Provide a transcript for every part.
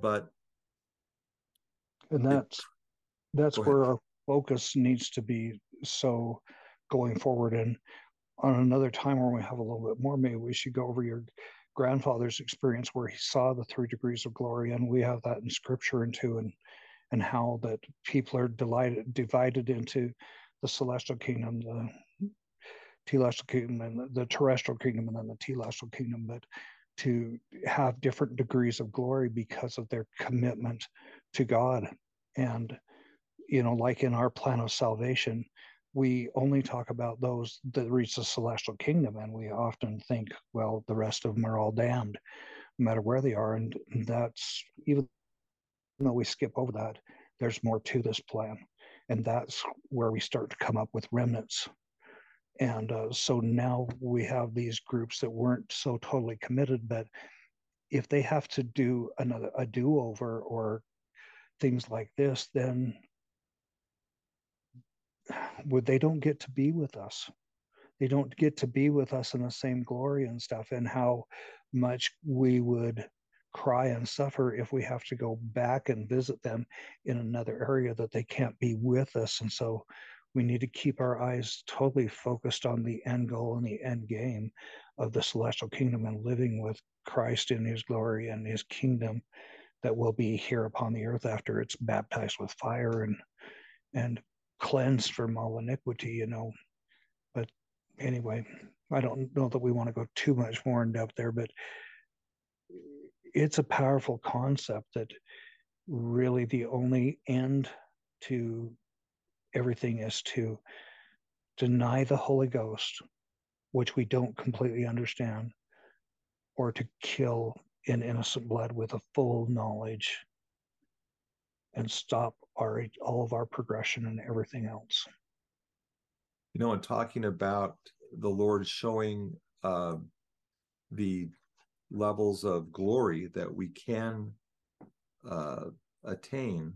But and that's that's where our focus needs to be so going forward. And on another time when we have a little bit more maybe we should go over your grandfather's experience where he saw the three degrees of glory. And we have that in scripture and too and and how that people are delighted divided into the celestial kingdom the telestial kingdom and the, terrestrial kingdom and then the telestial kingdom but to have different degrees of glory because of their commitment to god. And you know like in our plan of salvation we only talk about those that reach the celestial kingdom and we often think well the rest of them are all damned no matter where they are. And that's even though we skip over that there's more to this plan and that's where we start to come up with remnants. And uh, so now we have these groups that weren't so totally committed but if they have to do another a do-over or things like this then would they don't get to be with us. They don't get to be with us in the same glory and stuff and how much we would cry and suffer if we have to go back and visit them in another area that they can't be with us and so we need to keep our eyes totally focused on the end goal and the end game of the celestial kingdom and living with Christ in his glory and his kingdom that will be here upon the earth after it's baptized with fire and and cleansed from all iniquity, you know. But anyway, I don't know that we want to go too much more in depth there, but it's a powerful concept that really the only end to everything is to deny the Holy Ghost, which we don't completely understand, or to kill in innocent blood with a full knowledge and stop our all of our progression and everything else. You know, in talking about the Lord showing uh, the levels of glory that we can uh, attain,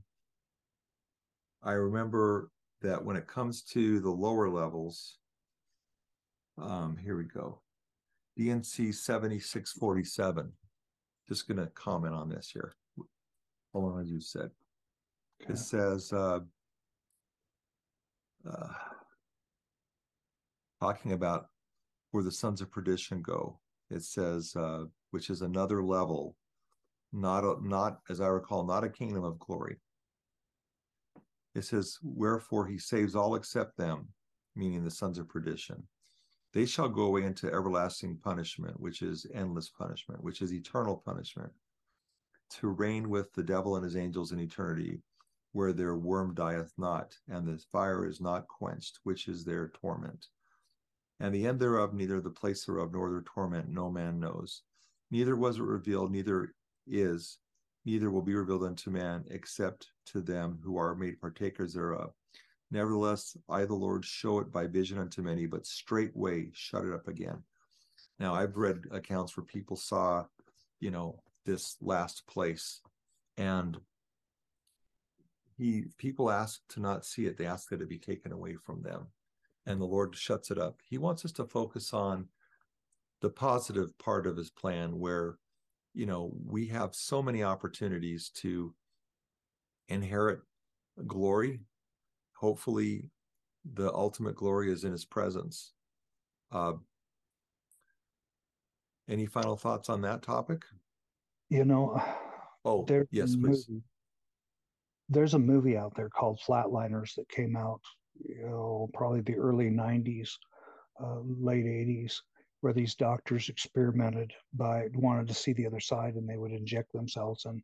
I remember that when it comes to the lower levels, um, here we go. D&C 7647. Just going to comment on this here. Hold on, as you said. Okay. It says, uh, uh, talking about where the sons of perdition go, it says, uh, which is another level, not a, not as I recall, not a kingdom of glory. It says, wherefore he saves all except them, meaning the sons of perdition. They shall go away into everlasting punishment, which is endless punishment, which is eternal punishment, to reign with the devil and his angels in eternity, where their worm dieth not, and the fire is not quenched, which is their torment. And the end thereof, neither the place thereof nor their torment, no man knows. Neither was it revealed, neither is, neither will be revealed unto man, except to them who are made partakers thereof. Nevertheless, I, the Lord, show it by vision unto many, but straightway shut it up again. Now, I've read accounts where people saw, you know, this last place, and he people ask to not see it; they ask that it be taken away from them, and the Lord shuts it up. He wants us to focus on the positive part of His plan, where you know we have so many opportunities to inherit glory hopefully the ultimate glory is in his presence. Uh, any final thoughts on that topic? You know, oh, yes, please. There's a movie out there called Flatliners that came out, you know, probably the early 90s, uh, late 80s, where these doctors experimented by wanted to see the other side and they would inject themselves and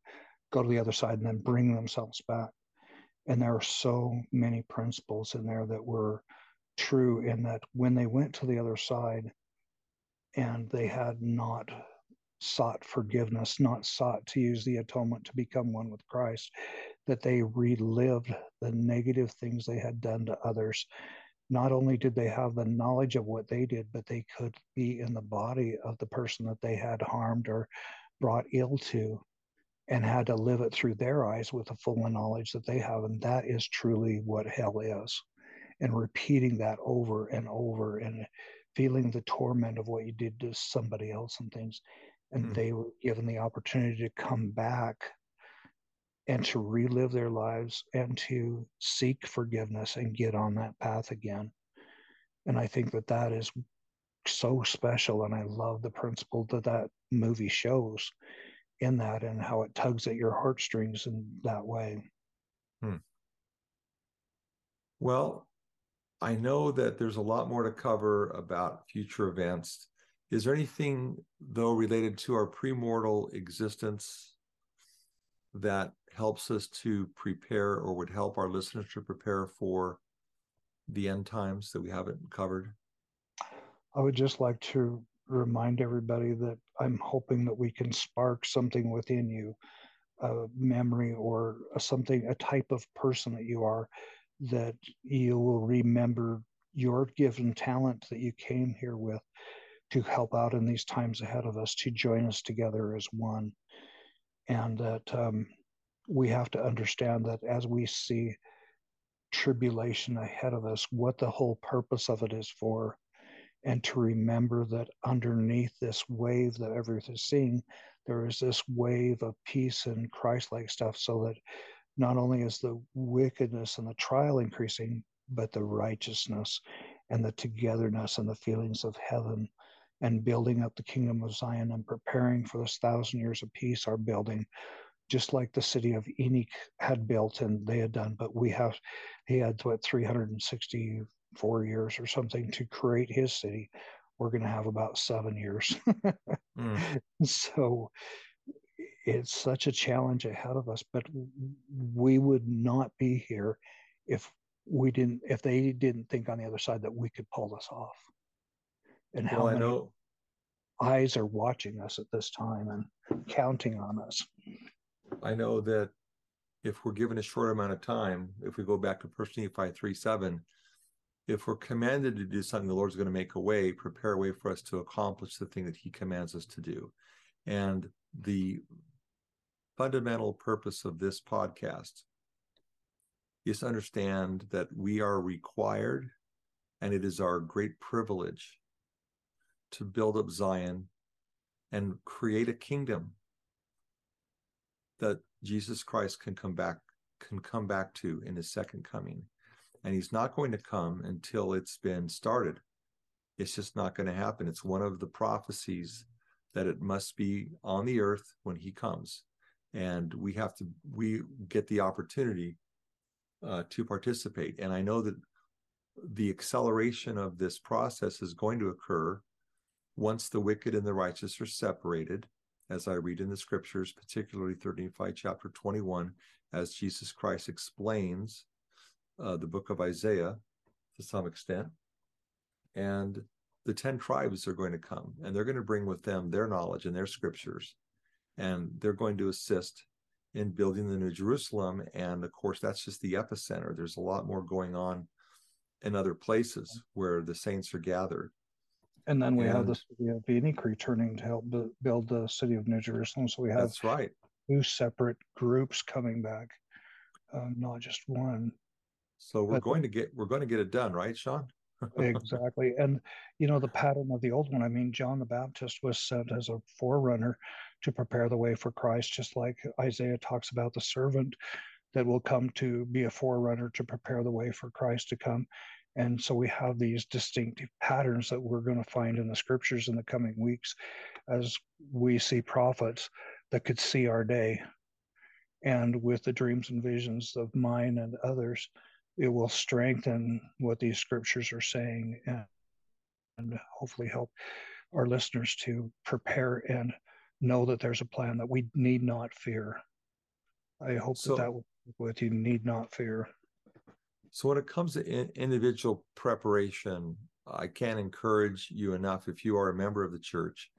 go to the other side and then bring themselves back and there are so many principles in there that were true in that when they went to the other side and they had not sought forgiveness, not sought to use the atonement to become one with Christ, that they relived the negative things they had done to others. Not only did they have the knowledge of what they did, but they could be in the body of the person that they had harmed or brought ill to and had to live it through their eyes with the full knowledge that they have. And that is truly what hell is. and repeating that over and over and feeling the torment of what you did to somebody else and things. And mm. they were given the opportunity to come back and to relive their lives and to seek forgiveness and get on that path again. And I think that that is so special. And I love the principle that that movie shows in that and how it tugs at your heartstrings in that way. Hmm. Well, I know that there's a lot more to cover about future events. Is there anything, though, related to our premortal existence that helps us to prepare or would help our listeners to prepare for the end times that we haven't covered? I would just like to remind everybody that I'm hoping that we can spark something within you, a memory or a something, a type of person that you are, that you will remember your given talent that you came here with to help out in these times ahead of us, to join us together as one. And that um, we have to understand that as we see tribulation ahead of us, what the whole purpose of it is for, and to remember that underneath this wave that everything is seeing, there is this wave of peace and Christ-like stuff, so that not only is the wickedness and the trial increasing, but the righteousness and the togetherness and the feelings of heaven and building up the kingdom of Zion and preparing for this thousand years of peace are building, just like the city of Enoch had built and they had done. But we have, he had what, 364 years or something to create his city. We're going to have about seven years. mm. So it's such a challenge ahead of us, but we would not be here if we didn't, if they didn't think on the other side that we could pull this off. And how well, many eyes are watching us at this time and counting on us. I know that if we're given a short amount of time, if we go back to 1 Nephi 3 7, if we're commanded to do something, the Lord's going to make a way, prepare a way for us to accomplish the thing that He commands us to do. And the fundamental purpose of this podcast is to understand that we are required and it is our great privilege to build up Zion and create a kingdom that Jesus Christ can come back can come back to in his second coming. And he's not going to come until it's been started. It's just not going to happen. It's one of the prophecies that it must be on the earth when he comes and we have to we get the opportunity uh, to participate and i know that the acceleration of this process is going to occur once the wicked and the righteous are separated as i read in the scriptures particularly 35 chapter 21 as jesus christ explains uh, the book of isaiah to some extent and the 10 tribes are going to come and they're going to bring with them their knowledge and their scriptures and they're going to assist in building the New Jerusalem. And of course, that's just the epicenter. There's a lot more going on in other places where the saints are gathered. And then we have the city of Enoch returning to help build the city of New Jerusalem. So we have that's right. Two separate groups coming back, um, not just one. So we're but, going to get we're going to get it done, right, Sean? exactly. And, you know, the pattern of the old one, I mean, John the Baptist was sent as a forerunner to prepare the way for Christ, just like Isaiah talks about the servant that will come to be a forerunner to prepare the way for Christ to come. And so we have these distinctive patterns that we're going to find in the scriptures in the coming weeks as we see prophets that could see our day. And with the dreams and visions of mine and others, it will strengthen what these scriptures are saying and, and hopefully help our listeners to prepare and know that there's a plan that we need not fear. I hope so, that that will with you need not fear. So when it comes to in, individual preparation, I can't encourage you enough if you are a member of the church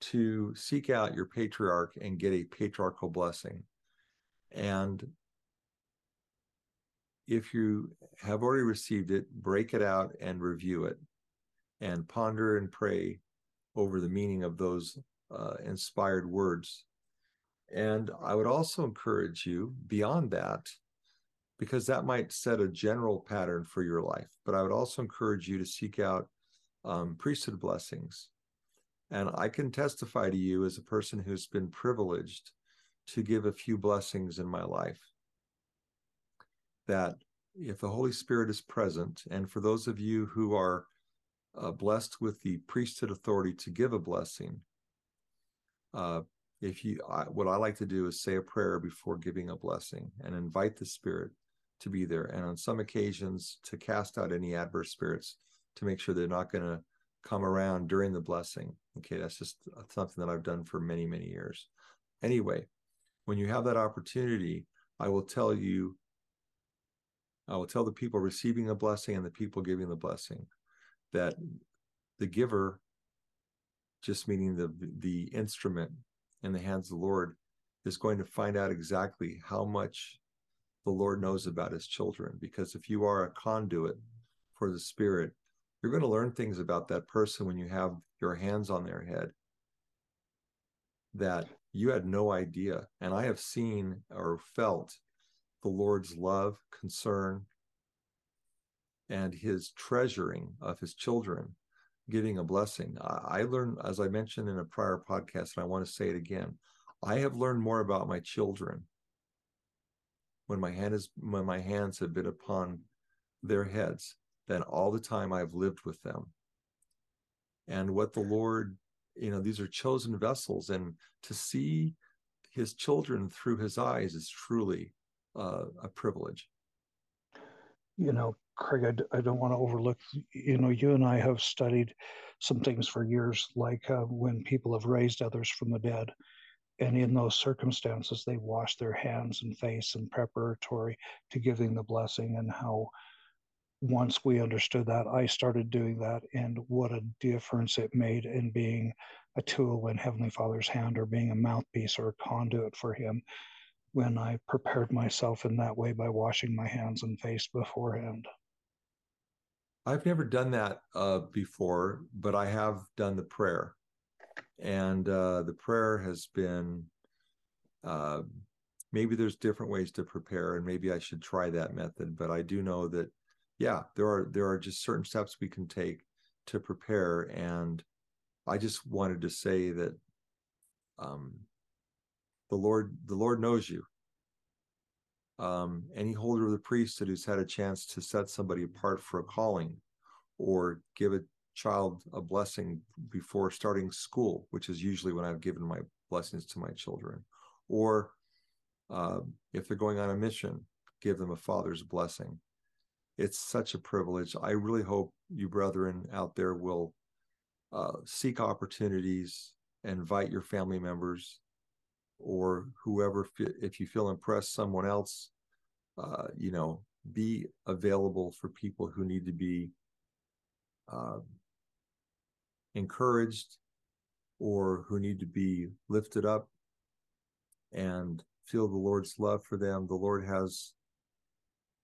to seek out your patriarch and get a patriarchal blessing. And if you have already received it, break it out and review it and ponder and pray over the meaning of those uh, inspired words. And I would also encourage you, beyond that, because that might set a general pattern for your life. But I would also encourage you to seek out um, priesthood blessings. And I can testify to you as a person who's been privileged to give a few blessings in my life that if the Holy Spirit is present, and for those of you who are uh, blessed with the priesthood authority to give a blessing, uh, if you, I, what I like to do is say a prayer before giving a blessing and invite the Spirit to be there, and on some occasions to cast out any adverse spirits to make sure they're not going to come around during the blessing. Okay, that's just something that I've done for many, many years. Anyway, when you have that opportunity, I will tell you I will tell the people receiving the blessing and the people giving the blessing that the giver, just meaning the the instrument in the hands of the Lord, is going to find out exactly how much the Lord knows about his children. Because if you are a conduit for the Spirit, you're going to learn things about that person when you have your hands on their head that you had no idea. And I have seen or felt the Lord's love, concern, and his treasuring of his children, giving a blessing. I, I learned, as I mentioned in a prior podcast, and I want to say it again, I have learned more about my children when my hand is when my hands have been upon their heads than all the time I've lived with them. And what the Lord, you know, these are chosen vessels, and to see his children through his eyes is truly uh, a privilege. You know, Craig, I d- I don't want to overlook, you know, you and I have studied some things for years, like uh, when people have raised others from the dead. And in those circumstances, they wash their hands and face in preparatory to giving the blessing, and how once we understood that, I started doing that, and what a difference it made in being a tool in Heavenly Father's hand or being a mouthpiece or a conduit for Him when I prepared myself in that way by washing my hands and face beforehand. I've never done that uh, before, but I have done the prayer, and uh, the prayer has been. Uh, maybe there's different ways to prepare, and maybe I should try that method. But I do know that, yeah, there are there are just certain steps we can take to prepare, and I just wanted to say that um, the Lord, the Lord knows you. Um, any holder of the priesthood who's had a chance to set somebody apart for a calling or give a child a blessing before starting school, which is usually when I've given my blessings to my children, or uh, if they're going on a mission, give them a father's blessing. It's such a privilege. I really hope you brethren out there will uh, seek opportunities, invite your family members, or whoever, if you feel impressed, someone else, uh, you know, be available for people who need to be uh, encouraged or who need to be lifted up and feel the Lord's love for them. The Lord has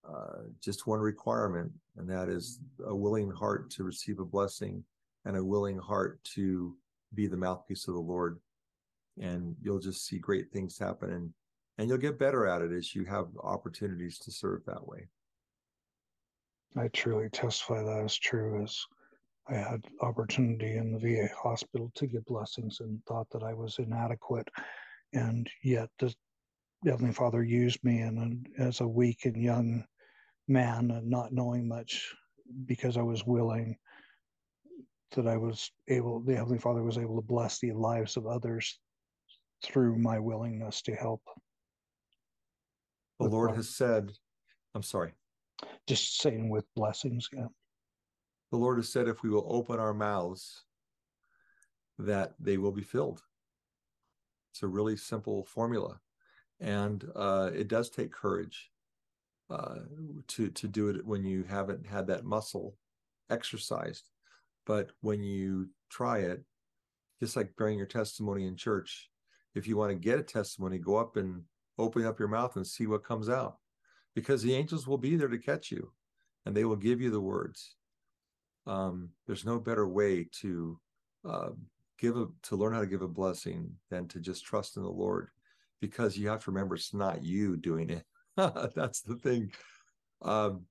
uh, just one requirement, and that is a willing heart to receive a blessing and a willing heart to be the mouthpiece of the Lord and you'll just see great things happen and and you'll get better at it as you have opportunities to serve that way i truly testify that is true as i had opportunity in the va hospital to give blessings and thought that i was inadequate and yet the heavenly father used me and as a weak and young man and not knowing much because i was willing that I was able, the Heavenly Father was able to bless the lives of others through my willingness to help. The Lord um has said, I'm sorry. Just saying with blessings, yeah. The Lord has said, if we will open our mouths, that they will be filled. It's a really simple formula. And uh, it does take courage uh, to, to do it when you haven't had that muscle exercised. But when you try it, just like bearing your testimony in church, if you want to get a testimony, go up and open up your mouth and see what comes out because the angels will be there to catch you and they will give you the words. Um, there's no better way to uh, give a, to learn how to give a blessing than to just trust in the Lord because you have to remember it's not you doing it. That's the thing. Um,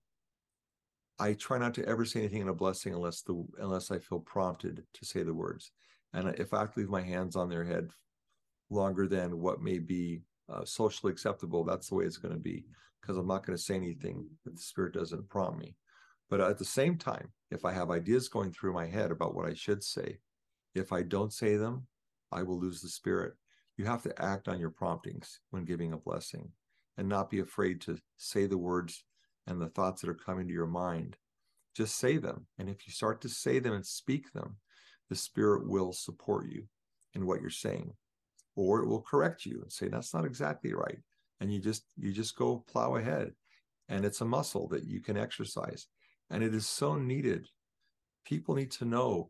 I try not to ever say anything in a blessing unless the unless I feel prompted to say the words. And if I have to leave my hands on their head longer than what may be uh, socially acceptable, that's the way it's going to be because I'm not going to say anything that the Spirit doesn't prompt me. But at the same time, if I have ideas going through my head about what I should say, if I don't say them, I will lose the Spirit. You have to act on your promptings when giving a blessing and not be afraid to say the words and the thoughts that are coming to your mind. Just say them. And if you start to say them and speak them, the Spirit will support you in what you're saying. Or it will correct you and say, that's not exactly right. And you just you just go plow ahead. And it's a muscle that you can exercise. And it is so needed. People need to know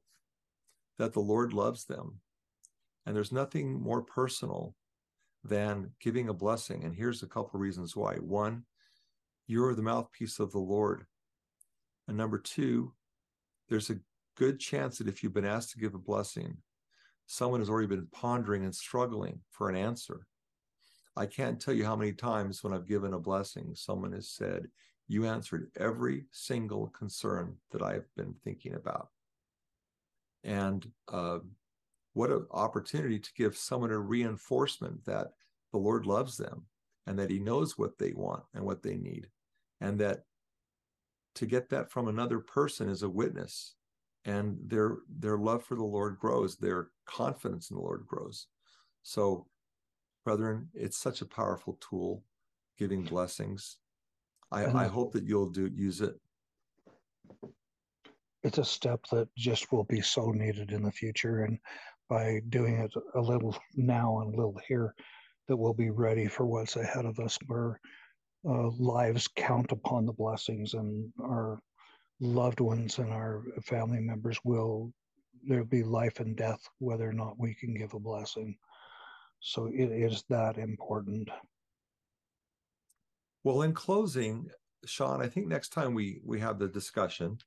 that the Lord loves them. And there's nothing more personal than giving a blessing. And here's a couple reasons why. One, you're the mouthpiece of the Lord. And number two, there's a good chance that if you've been asked to give a blessing, someone has already been pondering and struggling for an answer. I can't tell you how many times when I've given a blessing, someone has said, You answered every single concern that I've been thinking about. And uh, what an opportunity to give someone a reinforcement that the Lord loves them and that He knows what they want and what they need. And that to get that from another person is a witness and their their love for the lord grows their confidence in the lord grows so brethren it's such a powerful tool giving blessings i i hope that you'll do use it. It's a step that just will be so needed in the future and by doing it a little now and a little here that we'll be ready for what's ahead of us where uh, lives count upon the blessings and our loved ones and our family members will there'll be life and death whether or not we can give a blessing. So it is that important well in closing sean i think next time we we have the discussion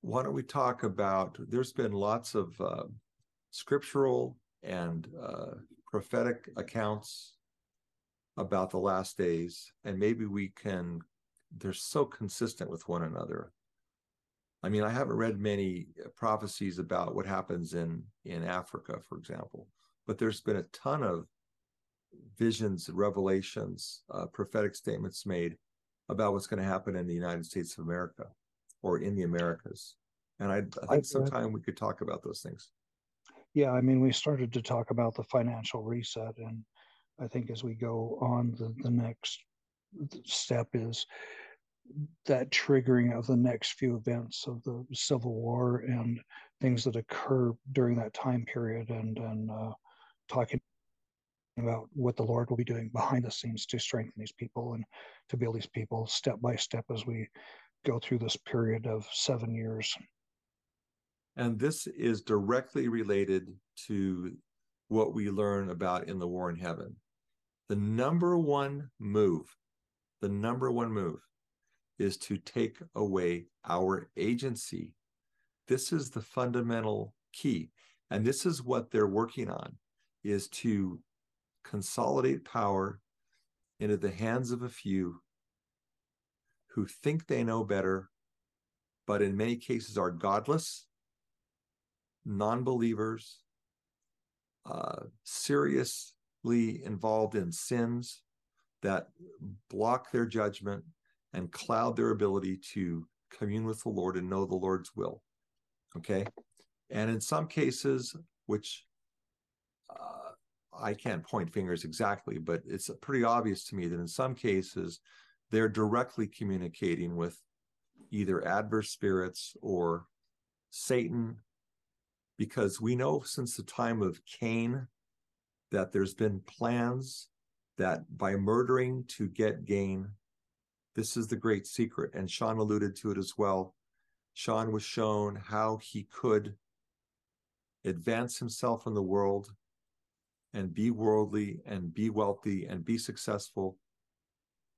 why don't we talk about there's been lots of uh, scriptural and uh, prophetic accounts about the last days and maybe we can they're so consistent with one another. I mean i haven't read many prophecies about what happens in in africa for example but there's been a ton of visions revelations uh, prophetic statements made about what's going to happen in the united states of america or in the americas. And i, I think sometime we could talk about those things. Yeah i mean we started to talk about the financial reset and I think as we go on, the, the next step is that triggering of the next few events of the Civil War and things that occur during that time period, and and uh, talking about what the Lord will be doing behind the scenes to strengthen these people and to build these people step by step as we go through this period of seven years. And this is directly related to what we learn about in the war in heaven the number one move, the number one move is to take away our agency. This is the fundamental key. And this is what they're working on is to consolidate power into the hands of a few who think they know better, but in many cases are godless, non believers, uh, serious involved in sins that block their judgment and cloud their ability to commune with the Lord and know the Lord's will. Okay. And in some cases, which uh, I can't point fingers exactly, but it's pretty obvious to me that in some cases, they're directly communicating with either adverse spirits or Satan, because we know since the time of Cain that there's been plans that by murdering to get gain, this is the great secret. And Sean alluded to it as well. Sean was shown how he could advance himself in the world and be worldly and be wealthy and be successful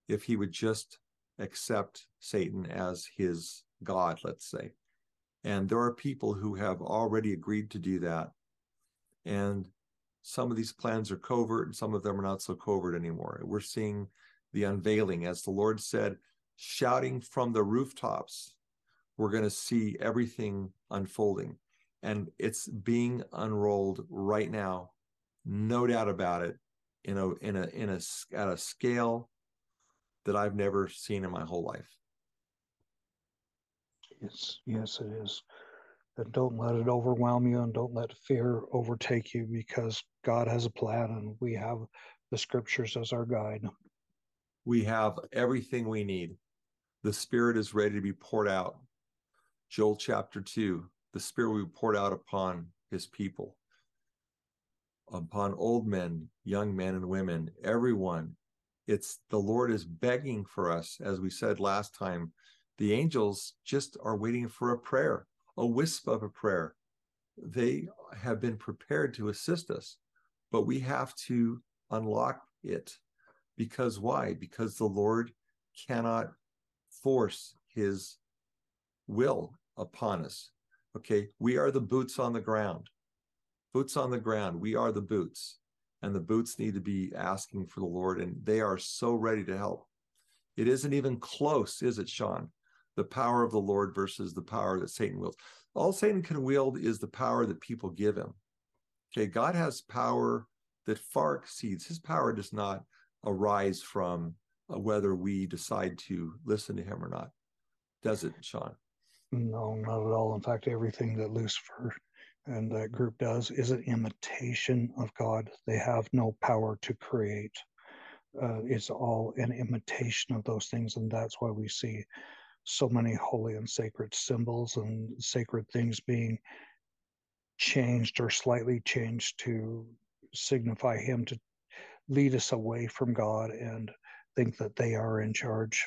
if he would just accept Satan as his God, let's say. And there are people who have already agreed to do that. And some of these plans are covert and some of them are not so covert anymore. We're seeing the unveiling, as the Lord said, shouting from the rooftops. We're going to see everything unfolding. And it's being unrolled right now, no doubt about it, in a in a in a at a scale that I've never seen in my whole life. Yes, yes, it is. And don't let it overwhelm you and don't let fear overtake you because God has a plan and we have the scriptures as our guide. We have everything we need. The Spirit is ready to be poured out. Joel chapter 2 the Spirit will be poured out upon his people, upon old men, young men, and women, everyone. It's the Lord is begging for us, as we said last time. The angels just are waiting for a prayer, a wisp of a prayer. They have been prepared to assist us, but we have to unlock it. Because why? Because the Lord cannot force his will upon us. Okay, we are the boots on the ground. Boots on the ground. We are the boots. And the boots need to be asking for the Lord, and they are so ready to help. It isn't even close, is it, Sean? The power of the Lord versus the power that Satan wields. All Satan can wield is the power that people give him. Okay, God has power that far exceeds. His power does not arise from uh, whether we decide to listen to him or not. Does it, Sean? No, not at all. In fact, everything that Lucifer and that group does is an imitation of God. They have no power to create. Uh, it's all an imitation of those things, and that's why we see so many holy and sacred symbols and sacred things being changed or slightly changed to signify Him to lead us away from God and think that they are in charge.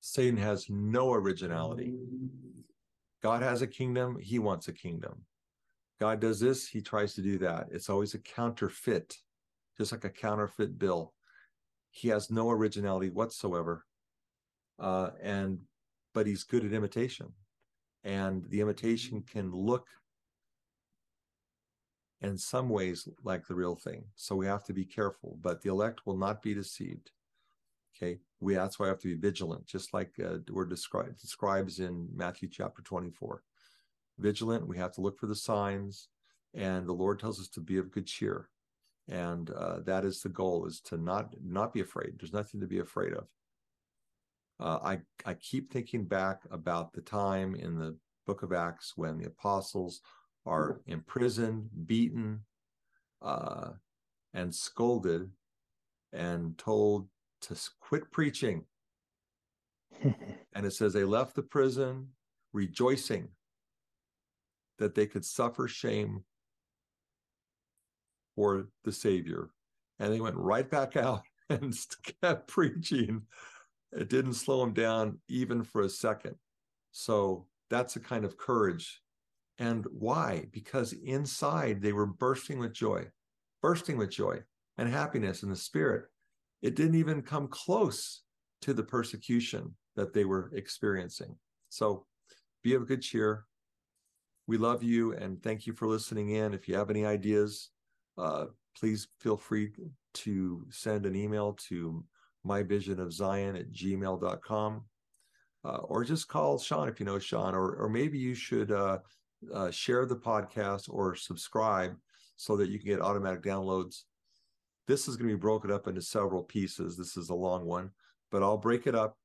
Satan has no originality. God has a kingdom, he wants a kingdom. God does this, he tries to do that. It's always a counterfeit, just like a counterfeit bill. He has no originality whatsoever. Uh, and but he's good at imitation. And the imitation can look in some ways like the real thing. So we have to be careful, but the elect will not be deceived. Okay, we that's why we have to be vigilant, just like uh, we're described describes in Matthew chapter 24. Vigilant, we have to look for the signs, and the Lord tells us to be of good cheer, and uh, that is the goal: is to not not be afraid. There's nothing to be afraid of. Uh, I I keep thinking back about the time in the Book of Acts when the apostles are imprisoned, beaten, uh, and scolded, and told to quit preaching. and it says they left the prison rejoicing that they could suffer shame for the Savior. And they went right back out and kept preaching. It didn't slow them down even for a second. So that's a kind of courage. And why? Because inside they were bursting with joy, bursting with joy and happiness in the spirit it didn't even come close to the persecution that they were experiencing. So be of good cheer. We love you and thank you for listening in. If you have any ideas, uh, please feel free to send an email to myvisionofzion at gmail.com uh, or just call Sean if you know Sean, or, or maybe you should uh, uh, share the podcast or subscribe so that you can get automatic downloads this is going to be broken up into several pieces. This is a long one, but I'll break it up.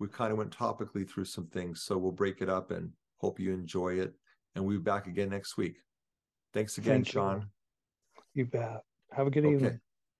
We kind of went topically through some things, so we'll break it up and hope you enjoy it. And we'll be back again next week. Thanks again, Thank Sean. You. you bet. Have a good okay. evening.